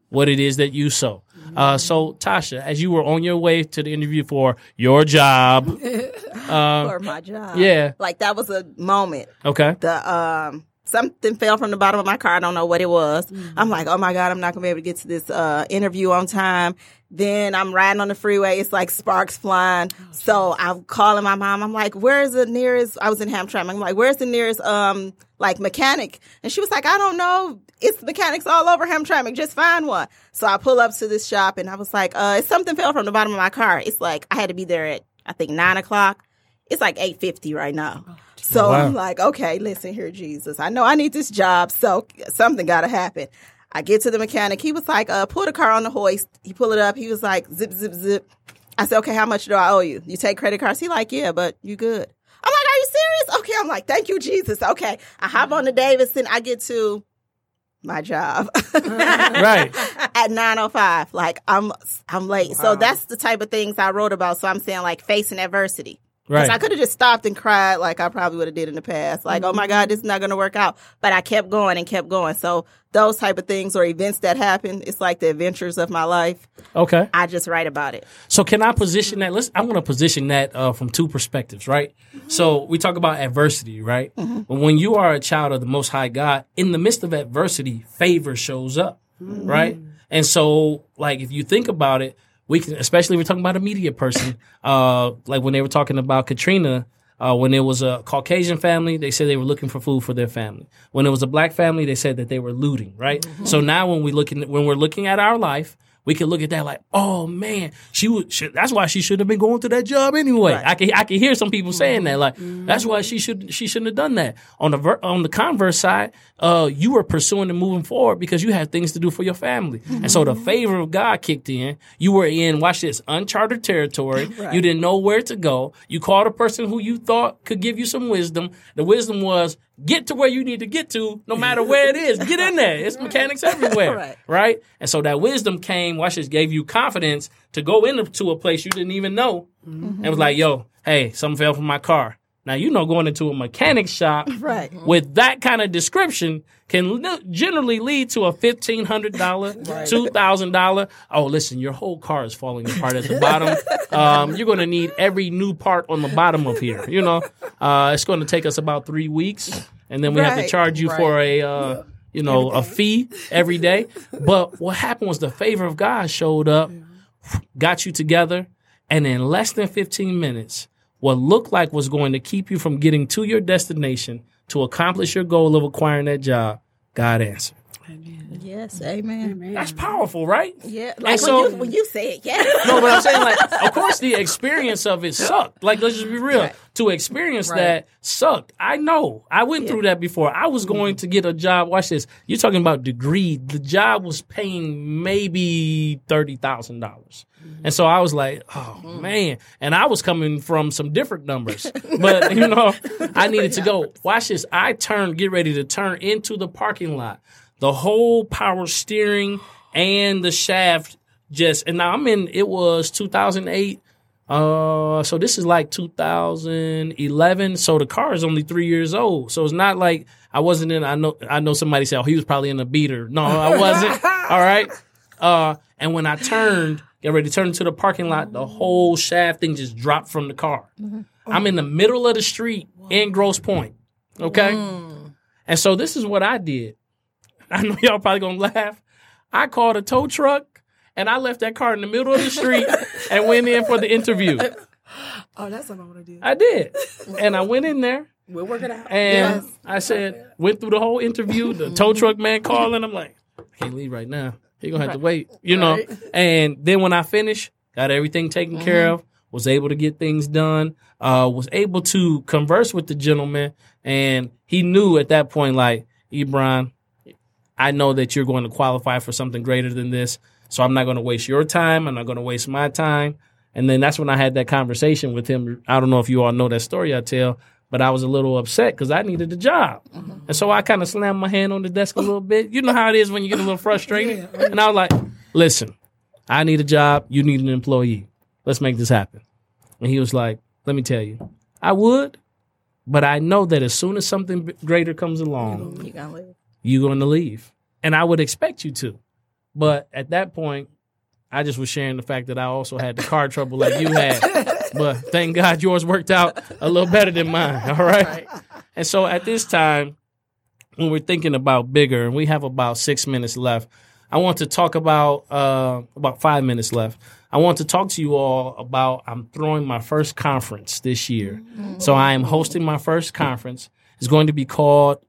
what it is that you sow. Uh, so, Tasha, as you were on your way to the interview for your job, for my job. yeah. Like that was a moment. okay, The um something fell from the bottom of my car. I don't know what it was. I'm like, oh my God, I'm not gonna be able to get to this uh interview on time. Then I'm riding on the freeway. It's like sparks flying. so I'm calling my mom. I'm like, where's the nearest? I was in Hamtramck. I'm like, where's the nearest um like mechanic? And she was like, I don't know. It's mechanics all over Hamtramck. Just find one. So I pull up to this shop and I was like, uh, something fell from the bottom of my car. It's like I had to be there at I think nine o'clock. It's like eight fifty right now. So Wow. I'm like, okay, listen here, Jesus. I know I need this job, so something got to happen. I get to the mechanic. He was like, uh, pull the car on the hoist. He pull it up. He was like, zip, zip, zip. I said, okay, how much do I owe you? You take credit cards? He like, yeah, but you good. I'm like, are you serious? Okay. I'm like, thank you, Jesus. Okay. I hop on the Davidson. I get to my job right. at 905 like i'm i'm late so that's the type of things i wrote about so i'm saying like facing adversity Right. I could have just stopped and cried like I probably would have did in the past. Like, oh my mm-hmm. God, this is not going to work out. But I kept going and kept going. So those type of things or events that happen, it's like the adventures of my life. Okay. I just write about it. So can I position that? Let's. I want to position that uh, from two perspectives, right? Mm-hmm. So we talk about adversity, right? Mm-hmm. But when you are a child of the Most High God, in the midst of adversity, favor shows up, right? And so, like, if you think about it, we can, especially if we're talking about a media person, uh, like when they were talking about Katrina. Uh, when it was a Caucasian family, they said they were looking for food for their family. When it was a black family, they said that they were looting. Right. So now, when we looking when we're looking at our life, we can look at that like, oh man, she would. She, that's why she should have been going to that job anyway. I can I can hear some people saying that like, that's why she should she shouldn't have done that. On the ver- on the converse side, uh, you were pursuing and moving forward because you had things to do for your family, and so the favor of God kicked in. You were in watch this uncharted territory. You didn't know where to go. You called a person who you thought could give you some wisdom. The wisdom was get to where you need to get to, no matter where it is. Get in there. It's mechanics everywhere Right. right? And so that wisdom came, watch this, gave you confidence to go into a place you didn't even know. Mm-hmm. And was like, yo, hey, something fell from my car. Now, you know, going into a mechanic shop Right. with that kind of description can li- generally lead to a $1,500, $2,000. Oh, listen, your whole car is falling apart at the bottom. um, you're going to need every new part on the bottom of here. You know, uh, it's going to take us about three weeks. And then we have to charge you for a, uh, you know, a fee every day. But what happened was the favor of God showed up, got you together, and in less than 15 minutes, what looked like was going to keep you from getting to your destination to accomplish your goal of acquiring that job, God answered. Yes. Amen. That's powerful, right? Yeah. Like so- when, you, when you say it, yeah. No, but I'm saying like, of course, the experience of it sucked. Like, let's just be real. To experience that sucked. I know. I went through that before. I was going to get a job. Watch this. You're talking about degree. The job was paying maybe thirty thousand dollars, mm-hmm. and so I was like, oh mm. man. And I was coming from some different numbers, but you know, I needed to go. Watch this. I turned, get ready to turn into the parking lot. The whole power steering and the shaft just and now I'm in it was 2008 uh so this is like 2011 so the car is only 3 years old. So it's not like I wasn't in I know I know somebody said oh he was probably in a beater. No I wasn't all right? Uh and when I turned get ready to turn into the parking lot the whole shaft thing just dropped from the car. I'm in the middle of the street in Grosse Pointe okay? And so this is what I did I know y'all probably gonna laugh. I called a tow truck and I left that car in the middle of the street and went in for the interview. Oh, that's what I want to do. I did. And I went in there We'll work it out. and I said, went through the whole interview. The tow truck man calling. I'm like, I can't leave right now. He gonna have to wait, you know. And then when I finished, got everything taken care of, was able to get things done, uh, was able to converse with the gentleman, and he knew at that point, like, Ebron, I know that you're going to qualify for something greater than this. So I'm not going to waste your time. I'm not going to waste my time. And then that's when I had that conversation with him. I don't know if you all know that story I tell, but I was a little upset because I needed a job. Mm-hmm. And so I kind of slammed my hand on the desk a little bit. You know how it is when you get a little frustrated. And I was like, listen, I need a job. You need an employee. Let's make this happen. And he was like, let me tell you, I would, but I know that as soon as something greater comes along, You gonna leave? You're going to leave. And I would expect you to. But at that point, I just was sharing the fact that I also had the car trouble like you had. But thank God yours worked out a little better than mine. All right. And so at this time, when we're thinking about bigger, and we have about six minutes left, I want to talk about uh, about five minutes left. I want to talk to you all about I'm throwing my first conference this year. So I am hosting my first conference. It's going to be called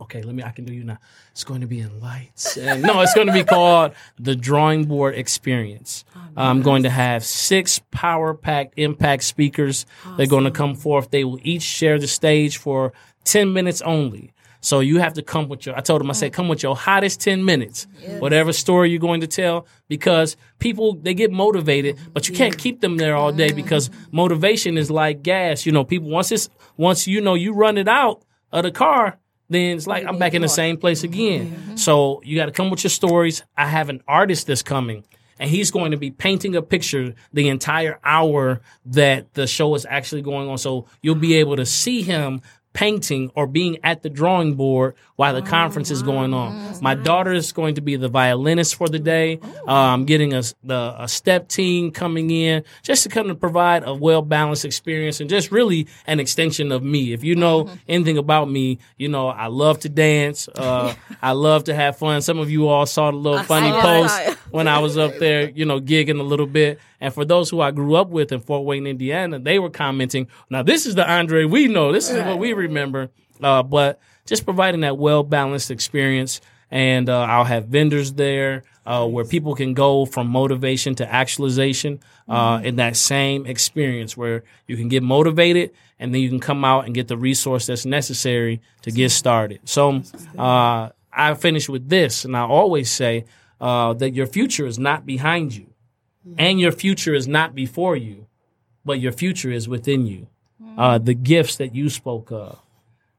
okay, let me, I can do you now. It's going to be in lights. And no, it's going to be called the Drawing Board Experience. Oh, I'm going to have six power packed impact speakers. They're going to come forth. They will each share the stage for 10 minutes only. So you have to come with your, I told them, I said, come with your hottest 10 minutes, whatever story you're going to tell, because people, they get motivated, but you can't keep them there all day because motivation is like gas. You know, people, once it's, once you know you run it out of the car, then it's like I'm back in the same place again. So you got to come with your stories. I have an artist that's coming and he's going to be painting a picture the entire hour that the show is actually going on. So you'll be able to see him painting or being at the drawing board while the conference is going on. My daughter is going to be the violinist for the day. I'm getting a, the, a step team coming in just to kind of provide a well balanced experience and just really an extension of me. If you know anything about me, you know I love to dance. Uh, I love to have fun. Some of you all saw the little funny saw it. post when I was up there, you know, gigging a little bit. And for those who I grew up with in Fort Wayne, Indiana, they were commenting, now this is the Andre we know. This is what we remember. Uh, but just providing that well balanced experience. And uh, I'll have vendors there uh, where people can go from motivation to actualization uh, in that same experience where you can get motivated and then you can come out and get the resource that's necessary to get started. So uh, I finish with this, and I always say uh, that your future is not behind you, and your future is not before you, but your future is within you. Uh, the gifts that you spoke of,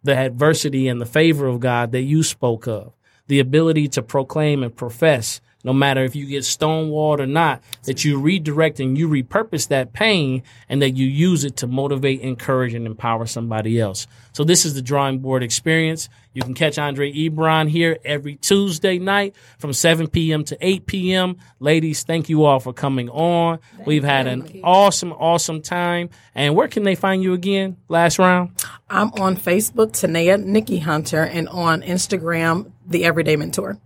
the adversity and the favor of God that you spoke of, the ability to proclaim and profess, no matter if you get stonewalled or not, that you redirect and you repurpose that pain and that you use it to motivate, encourage, and empower somebody else. So this is the drawing board experience. You can catch Andre Ebron here every Tuesday night from 7 p.m. to 8 p.m. Ladies, thank you all for coming on. We've had an awesome, awesome time. And where can they find you again? Last round? I'm on Facebook, Tanea Nikki Hunter, and on Instagram, The Everyday Mentor.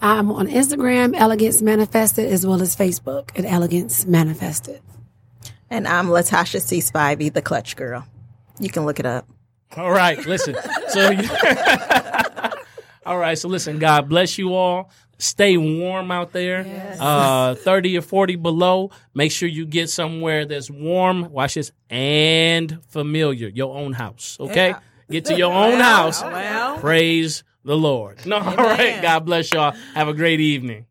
I'm on Instagram, Elegance Manifested, as well as Facebook at Elegance Manifested. And I'm Latasha C. Spivey, the clutch girl. You can look it up. All right, listen. So, all right, so listen. God bless you all. Stay warm out there. Uh, thirty or forty below. Make sure you get somewhere that's warm. Watch this and familiar. Your own house. Okay. Get to your own house. Well. Praise the Lord. No, all right. God bless y'all. Have a great evening.